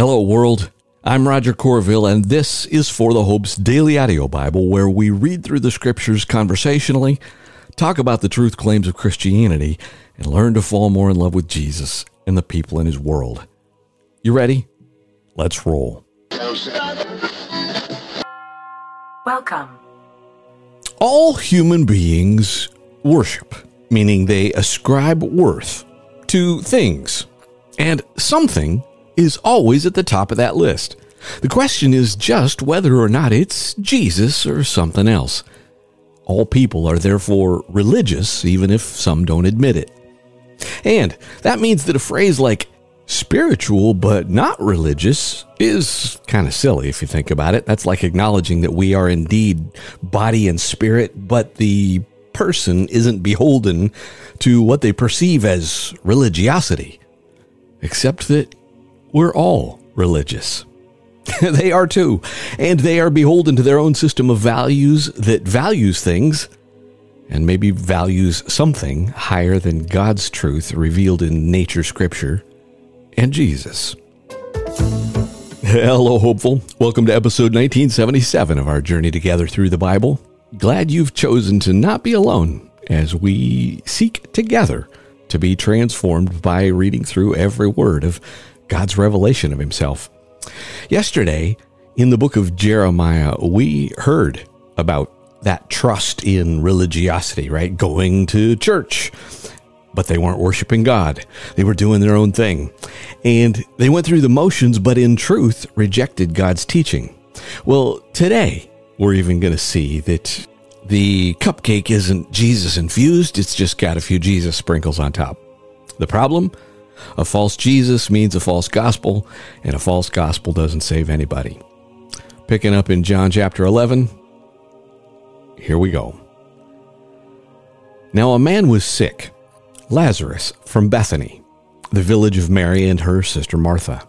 Hello, world. I'm Roger Corville, and this is For the Hope's Daily Audio Bible, where we read through the scriptures conversationally, talk about the truth claims of Christianity, and learn to fall more in love with Jesus and the people in his world. You ready? Let's roll. Welcome. All human beings worship, meaning they ascribe worth to things, and something is always at the top of that list. The question is just whether or not it's Jesus or something else. All people are therefore religious, even if some don't admit it. And that means that a phrase like spiritual but not religious is kind of silly if you think about it. That's like acknowledging that we are indeed body and spirit, but the person isn't beholden to what they perceive as religiosity. Except that we're all religious. they are too. And they are beholden to their own system of values that values things and maybe values something higher than God's truth revealed in nature, scripture, and Jesus. Hello, hopeful. Welcome to episode 1977 of our journey together through the Bible. Glad you've chosen to not be alone as we seek together to be transformed by reading through every word of God's revelation of himself. Yesterday, in the book of Jeremiah, we heard about that trust in religiosity, right? Going to church. But they weren't worshiping God. They were doing their own thing. And they went through the motions, but in truth rejected God's teaching. Well, today, we're even going to see that the cupcake isn't Jesus infused, it's just got a few Jesus sprinkles on top. The problem? A false Jesus means a false gospel, and a false gospel doesn't save anybody. Picking up in John chapter 11, here we go. Now a man was sick, Lazarus from Bethany, the village of Mary and her sister Martha.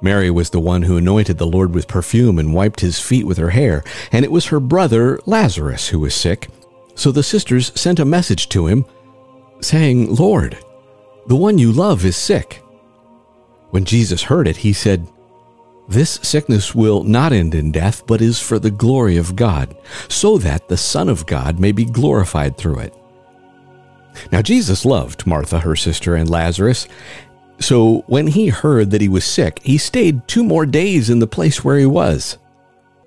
Mary was the one who anointed the Lord with perfume and wiped his feet with her hair, and it was her brother Lazarus who was sick. So the sisters sent a message to him, saying, Lord, the one you love is sick. When Jesus heard it, he said, This sickness will not end in death, but is for the glory of God, so that the Son of God may be glorified through it. Now, Jesus loved Martha, her sister, and Lazarus. So when he heard that he was sick, he stayed two more days in the place where he was.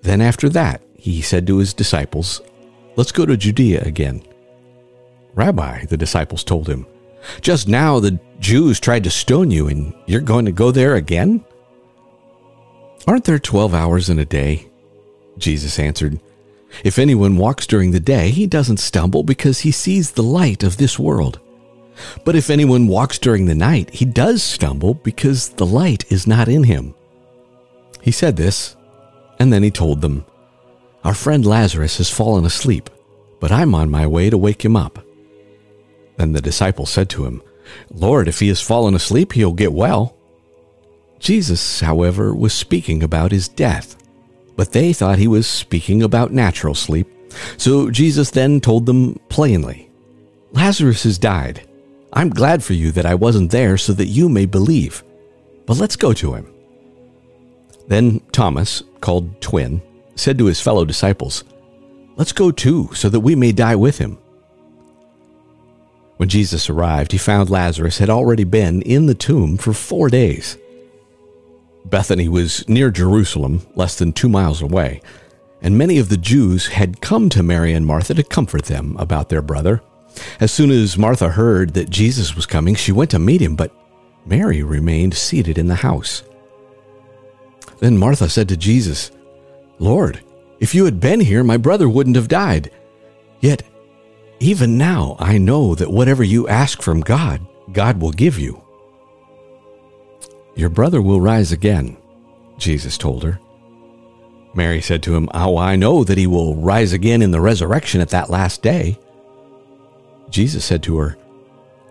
Then after that, he said to his disciples, Let's go to Judea again. Rabbi, the disciples told him, just now the Jews tried to stone you, and you're going to go there again? Aren't there 12 hours in a day? Jesus answered, If anyone walks during the day, he doesn't stumble because he sees the light of this world. But if anyone walks during the night, he does stumble because the light is not in him. He said this, and then he told them, Our friend Lazarus has fallen asleep, but I'm on my way to wake him up. Then the disciples said to him, Lord, if he has fallen asleep, he'll get well. Jesus, however, was speaking about his death, but they thought he was speaking about natural sleep. So Jesus then told them plainly, Lazarus has died. I'm glad for you that I wasn't there so that you may believe. But let's go to him. Then Thomas, called Twin, said to his fellow disciples, Let's go too, so that we may die with him. When Jesus arrived, he found Lazarus had already been in the tomb for four days. Bethany was near Jerusalem, less than two miles away, and many of the Jews had come to Mary and Martha to comfort them about their brother. As soon as Martha heard that Jesus was coming, she went to meet him, but Mary remained seated in the house. Then Martha said to Jesus, Lord, if you had been here, my brother wouldn't have died. Yet even now, I know that whatever you ask from God, God will give you. Your brother will rise again, Jesus told her. Mary said to him, Oh, I know that he will rise again in the resurrection at that last day. Jesus said to her,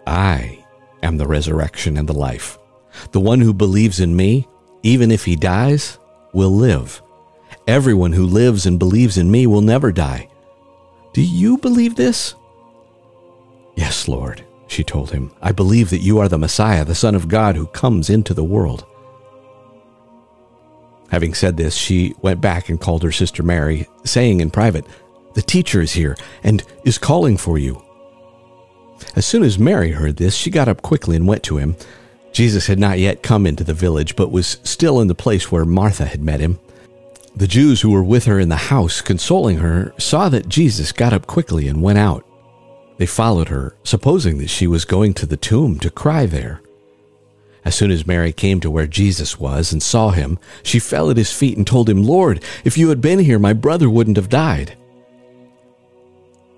I am the resurrection and the life. The one who believes in me, even if he dies, will live. Everyone who lives and believes in me will never die. Do you believe this? Yes, Lord, she told him. I believe that you are the Messiah, the Son of God, who comes into the world. Having said this, she went back and called her sister Mary, saying in private, The teacher is here and is calling for you. As soon as Mary heard this, she got up quickly and went to him. Jesus had not yet come into the village, but was still in the place where Martha had met him. The Jews who were with her in the house, consoling her, saw that Jesus got up quickly and went out. They followed her, supposing that she was going to the tomb to cry there. As soon as Mary came to where Jesus was and saw him, she fell at his feet and told him, Lord, if you had been here, my brother wouldn't have died.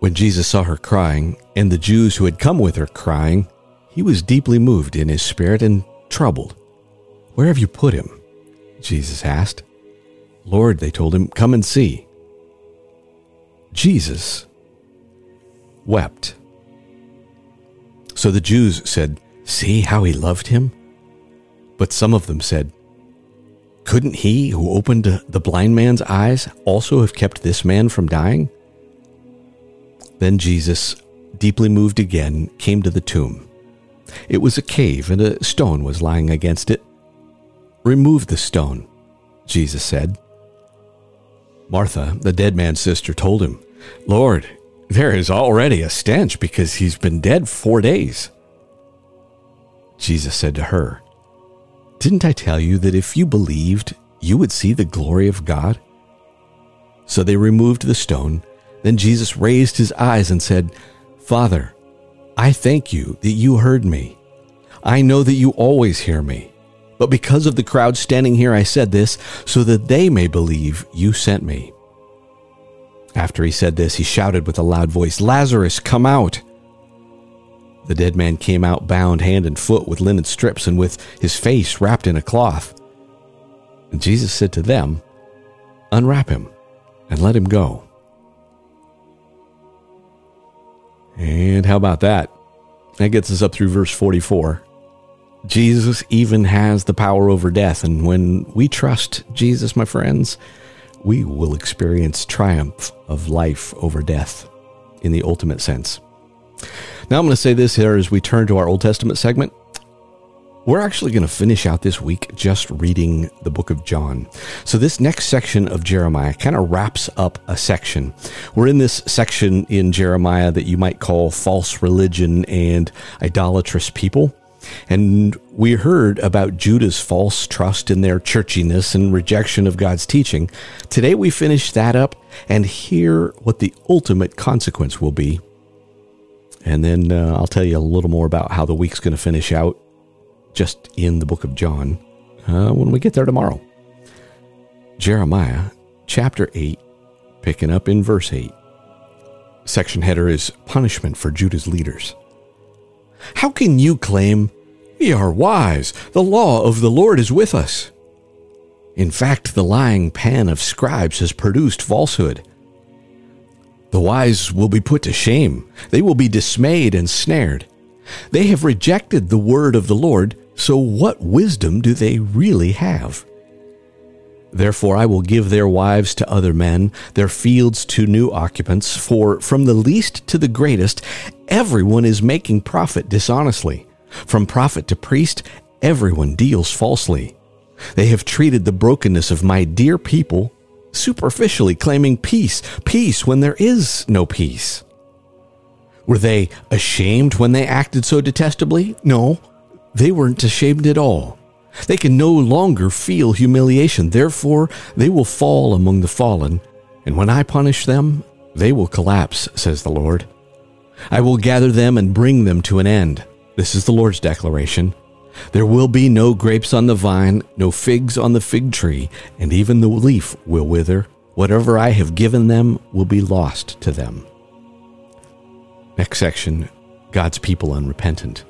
When Jesus saw her crying, and the Jews who had come with her crying, he was deeply moved in his spirit and troubled. Where have you put him? Jesus asked. Lord, they told him, come and see. Jesus wept. So the Jews said, See how he loved him? But some of them said, Couldn't he who opened the blind man's eyes also have kept this man from dying? Then Jesus, deeply moved again, came to the tomb. It was a cave, and a stone was lying against it. Remove the stone, Jesus said. Martha, the dead man's sister, told him, Lord, there is already a stench because he's been dead four days. Jesus said to her, didn't I tell you that if you believed, you would see the glory of God? So they removed the stone. Then Jesus raised his eyes and said, Father, I thank you that you heard me. I know that you always hear me. But because of the crowd standing here, I said this, so that they may believe you sent me. After he said this, he shouted with a loud voice, Lazarus, come out! The dead man came out bound hand and foot with linen strips and with his face wrapped in a cloth. And Jesus said to them, Unwrap him and let him go. And how about that? That gets us up through verse 44. Jesus even has the power over death. And when we trust Jesus, my friends, we will experience triumph of life over death in the ultimate sense. Now, I'm going to say this here as we turn to our Old Testament segment. We're actually going to finish out this week just reading the book of John. So, this next section of Jeremiah kind of wraps up a section. We're in this section in Jeremiah that you might call false religion and idolatrous people. And we heard about Judah's false trust in their churchiness and rejection of God's teaching. Today we finish that up and hear what the ultimate consequence will be and then uh, I'll tell you a little more about how the week's going to finish out just in the book of John uh, when we get there tomorrow. Jeremiah chapter 8, picking up in verse 8. Section header is Punishment for Judah's Leaders. How can you claim, We are wise, the law of the Lord is with us? In fact, the lying pen of scribes has produced falsehood. The wise will be put to shame. They will be dismayed and snared. They have rejected the word of the Lord, so what wisdom do they really have? Therefore, I will give their wives to other men, their fields to new occupants, for from the least to the greatest, everyone is making profit dishonestly. From prophet to priest, everyone deals falsely. They have treated the brokenness of my dear people superficially claiming peace, peace when there is no peace. Were they ashamed when they acted so detestably? No, they weren't ashamed at all. They can no longer feel humiliation, therefore, they will fall among the fallen, and when I punish them, they will collapse, says the Lord. I will gather them and bring them to an end. This is the Lord's declaration. There will be no grapes on the vine, no figs on the fig tree, and even the leaf will wither. Whatever I have given them will be lost to them. Next section God's people unrepentant.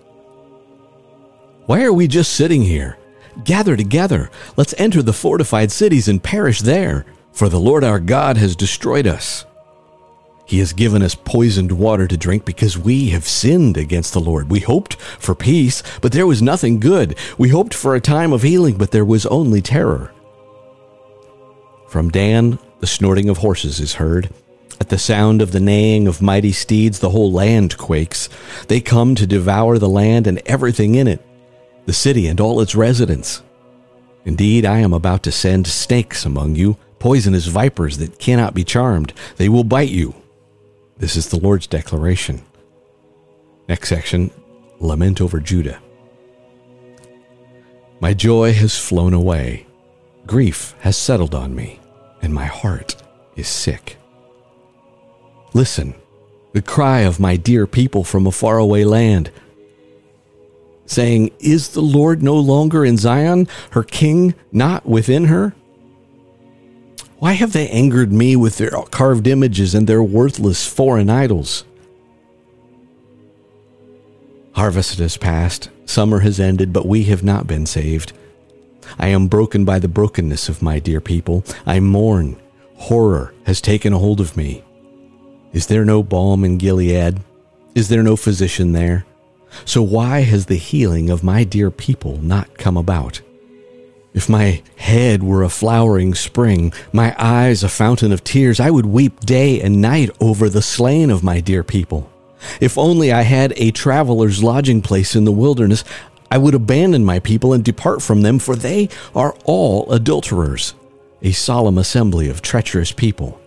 Why are we just sitting here? Gather together. Let's enter the fortified cities and perish there, for the Lord our God has destroyed us. He has given us poisoned water to drink because we have sinned against the Lord. We hoped for peace, but there was nothing good. We hoped for a time of healing, but there was only terror. From Dan, the snorting of horses is heard. At the sound of the neighing of mighty steeds, the whole land quakes. They come to devour the land and everything in it, the city and all its residents. Indeed, I am about to send snakes among you, poisonous vipers that cannot be charmed. They will bite you. This is the Lord's declaration. Next section Lament over Judah. My joy has flown away. Grief has settled on me, and my heart is sick. Listen, the cry of my dear people from a faraway land, saying, Is the Lord no longer in Zion, her king not within her? Why have they angered me with their carved images and their worthless foreign idols? Harvest has passed, summer has ended, but we have not been saved. I am broken by the brokenness of my dear people. I mourn. Horror has taken hold of me. Is there no balm in Gilead? Is there no physician there? So why has the healing of my dear people not come about? If my head were a flowering spring, my eyes a fountain of tears, I would weep day and night over the slain of my dear people. If only I had a traveler's lodging place in the wilderness, I would abandon my people and depart from them, for they are all adulterers, a solemn assembly of treacherous people.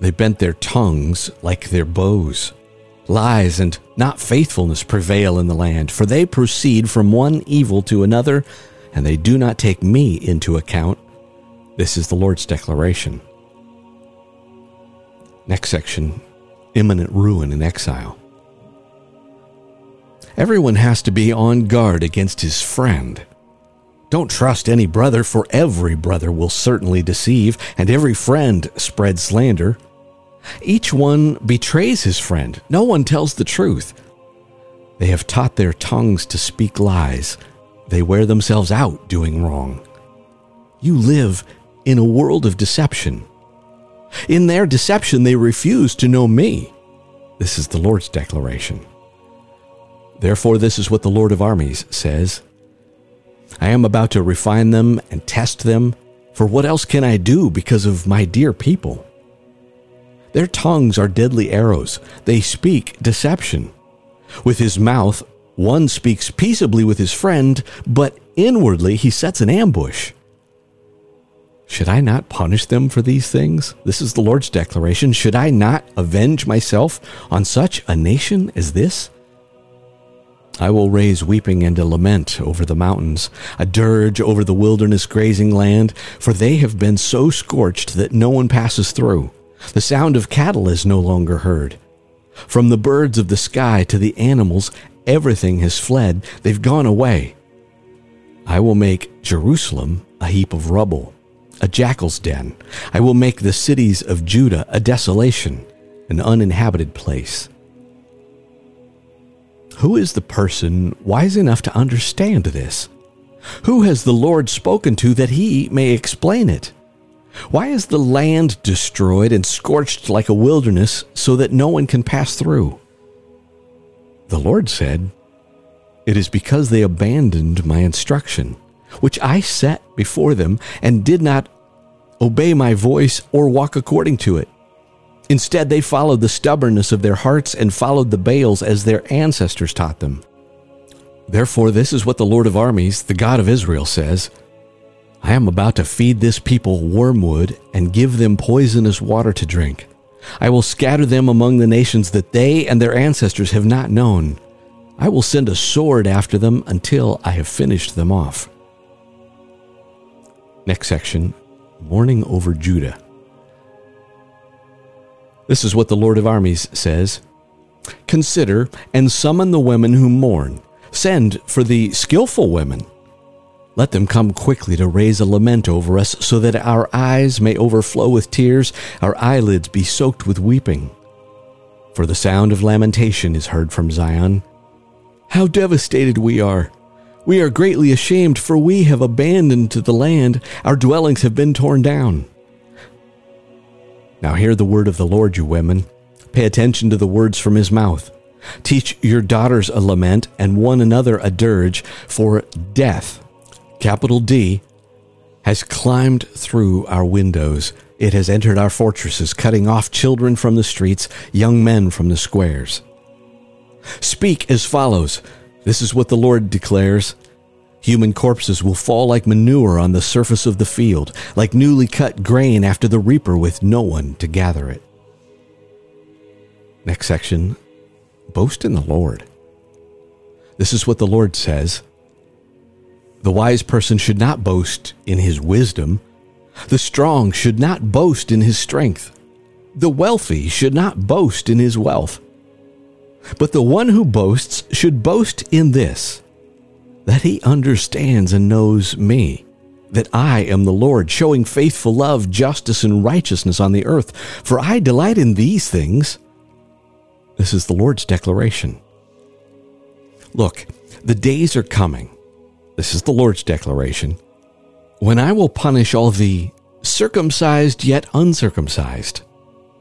They bent their tongues like their bows. Lies and not faithfulness prevail in the land, for they proceed from one evil to another, and they do not take me into account. This is the Lord's declaration. Next section imminent ruin and exile. Everyone has to be on guard against his friend. Don't trust any brother, for every brother will certainly deceive, and every friend spread slander. Each one betrays his friend. No one tells the truth. They have taught their tongues to speak lies. They wear themselves out doing wrong. You live in a world of deception. In their deception, they refuse to know me. This is the Lord's declaration. Therefore, this is what the Lord of armies says I am about to refine them and test them, for what else can I do because of my dear people? Their tongues are deadly arrows, they speak deception. With his mouth, one speaks peaceably with his friend, but inwardly he sets an ambush. Should I not punish them for these things? This is the Lord's declaration. Should I not avenge myself on such a nation as this? I will raise weeping and a lament over the mountains, a dirge over the wilderness grazing land, for they have been so scorched that no one passes through. The sound of cattle is no longer heard. From the birds of the sky to the animals, everything has fled. They've gone away. I will make Jerusalem a heap of rubble a jackal's den. I will make the cities of Judah a desolation, an uninhabited place. Who is the person wise enough to understand this? Who has the Lord spoken to that he may explain it? Why is the land destroyed and scorched like a wilderness so that no one can pass through? The Lord said, It is because they abandoned my instruction which I set before them, and did not obey my voice or walk according to it. Instead, they followed the stubbornness of their hearts and followed the Baals as their ancestors taught them. Therefore, this is what the Lord of armies, the God of Israel, says I am about to feed this people wormwood and give them poisonous water to drink. I will scatter them among the nations that they and their ancestors have not known. I will send a sword after them until I have finished them off. Next section Mourning over Judah. This is what the Lord of armies says Consider and summon the women who mourn. Send for the skillful women. Let them come quickly to raise a lament over us, so that our eyes may overflow with tears, our eyelids be soaked with weeping. For the sound of lamentation is heard from Zion. How devastated we are! We are greatly ashamed, for we have abandoned the land, our dwellings have been torn down. Now hear the word of the Lord, you women. Pay attention to the words from his mouth. Teach your daughters a lament and one another a dirge, for death, capital D, has climbed through our windows. It has entered our fortresses, cutting off children from the streets, young men from the squares. Speak as follows this is what the Lord declares Human corpses will fall like manure on the surface of the field, like newly cut grain after the reaper with no one to gather it. Next section Boast in the Lord. This is what the Lord says The wise person should not boast in his wisdom, the strong should not boast in his strength, the wealthy should not boast in his wealth. But the one who boasts should boast in this that he understands and knows me, that I am the Lord, showing faithful love, justice, and righteousness on the earth. For I delight in these things. This is the Lord's declaration. Look, the days are coming. This is the Lord's declaration. When I will punish all the circumcised yet uncircumcised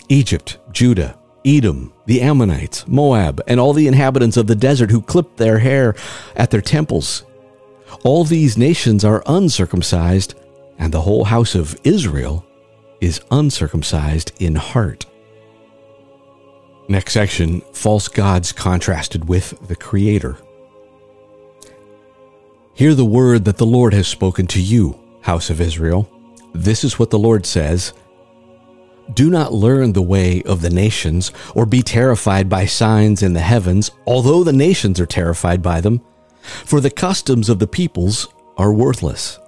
Egypt, Judah, Edom, the Ammonites, Moab, and all the inhabitants of the desert who clipped their hair at their temples. All these nations are uncircumcised, and the whole house of Israel is uncircumcised in heart. Next section False gods contrasted with the Creator. Hear the word that the Lord has spoken to you, house of Israel. This is what the Lord says do not learn the way of the nations, or be terrified by signs in the heavens, although the nations are terrified by them, for the customs of the peoples are worthless.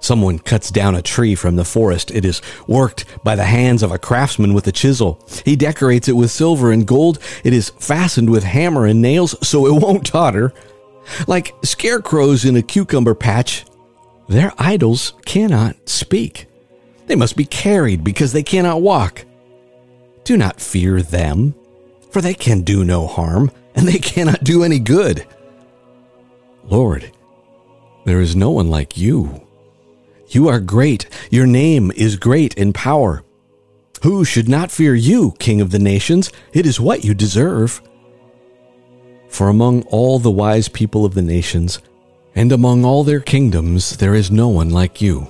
Someone cuts down a tree from the forest. It is worked by the hands of a craftsman with a chisel. He decorates it with silver and gold. It is fastened with hammer and nails so it won't totter. Like scarecrows in a cucumber patch, their idols cannot speak. They must be carried because they cannot walk. Do not fear them, for they can do no harm, and they cannot do any good. Lord, there is no one like you. You are great. Your name is great in power. Who should not fear you, King of the nations? It is what you deserve. For among all the wise people of the nations, and among all their kingdoms, there is no one like you.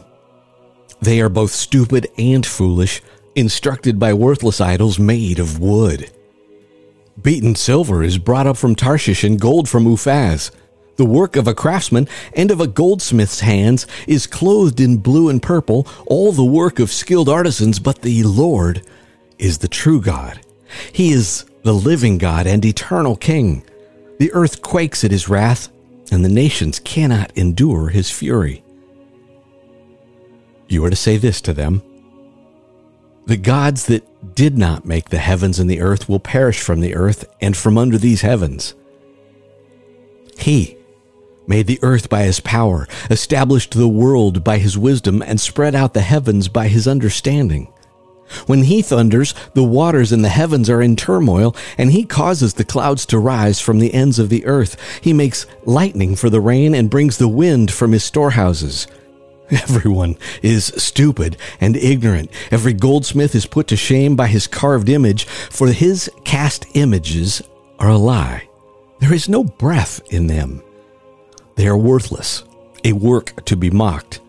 They are both stupid and foolish, instructed by worthless idols made of wood. Beaten silver is brought up from Tarshish and gold from Uphaz. The work of a craftsman and of a goldsmith's hands is clothed in blue and purple, all the work of skilled artisans, but the Lord is the true God. He is the living God and eternal King. The earth quakes at his wrath, and the nations cannot endure his fury. You are to say this to them The gods that did not make the heavens and the earth will perish from the earth and from under these heavens. He made the earth by his power, established the world by his wisdom, and spread out the heavens by his understanding. When he thunders, the waters in the heavens are in turmoil, and he causes the clouds to rise from the ends of the earth. He makes lightning for the rain and brings the wind from his storehouses. Everyone is stupid and ignorant. Every goldsmith is put to shame by his carved image, for his cast images are a lie. There is no breath in them. They are worthless, a work to be mocked.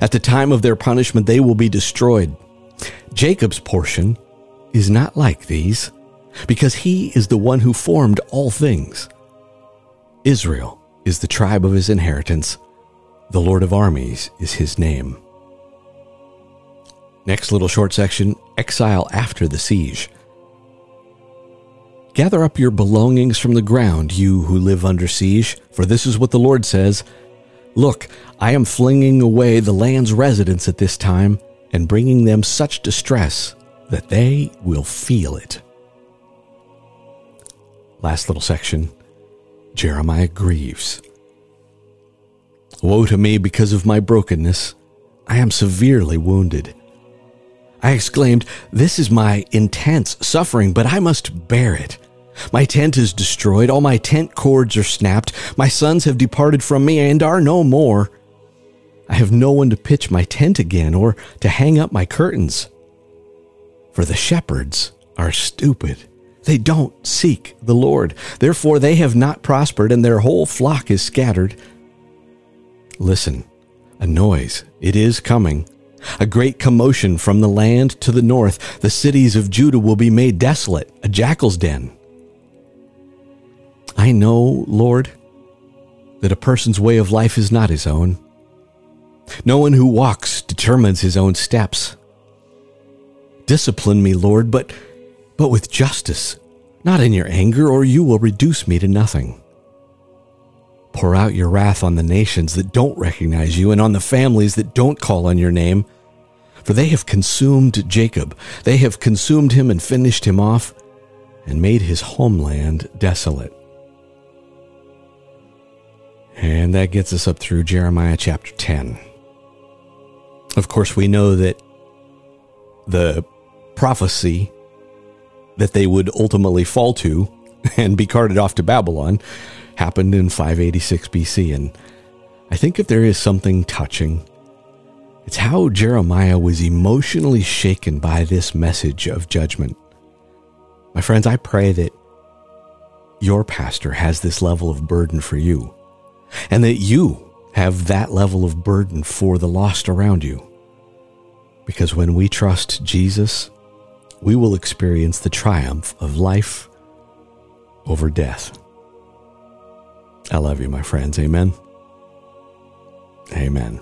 At the time of their punishment, they will be destroyed. Jacob's portion is not like these, because he is the one who formed all things. Israel is the tribe of his inheritance the Lord of armies is his name. Next little short section Exile after the siege. Gather up your belongings from the ground, you who live under siege, for this is what the Lord says Look, I am flinging away the land's residents at this time and bringing them such distress that they will feel it. Last little section Jeremiah grieves. Woe to me because of my brokenness. I am severely wounded. I exclaimed, This is my intense suffering, but I must bear it. My tent is destroyed, all my tent cords are snapped, my sons have departed from me and are no more. I have no one to pitch my tent again or to hang up my curtains. For the shepherds are stupid. They don't seek the Lord. Therefore, they have not prospered, and their whole flock is scattered. Listen, a noise. It is coming. A great commotion from the land to the north. The cities of Judah will be made desolate, a jackal's den. I know, Lord, that a person's way of life is not his own. No one who walks determines his own steps. Discipline me, Lord, but, but with justice, not in your anger, or you will reduce me to nothing. Pour out your wrath on the nations that don't recognize you and on the families that don't call on your name. For they have consumed Jacob, they have consumed him and finished him off, and made his homeland desolate. And that gets us up through Jeremiah chapter 10. Of course, we know that the prophecy that they would ultimately fall to and be carted off to Babylon happened in 586 BC. And I think if there is something touching, it's how Jeremiah was emotionally shaken by this message of judgment. My friends, I pray that your pastor has this level of burden for you and that you have that level of burden for the lost around you. Because when we trust Jesus, we will experience the triumph of life over death. I love you, my friends. Amen. Amen.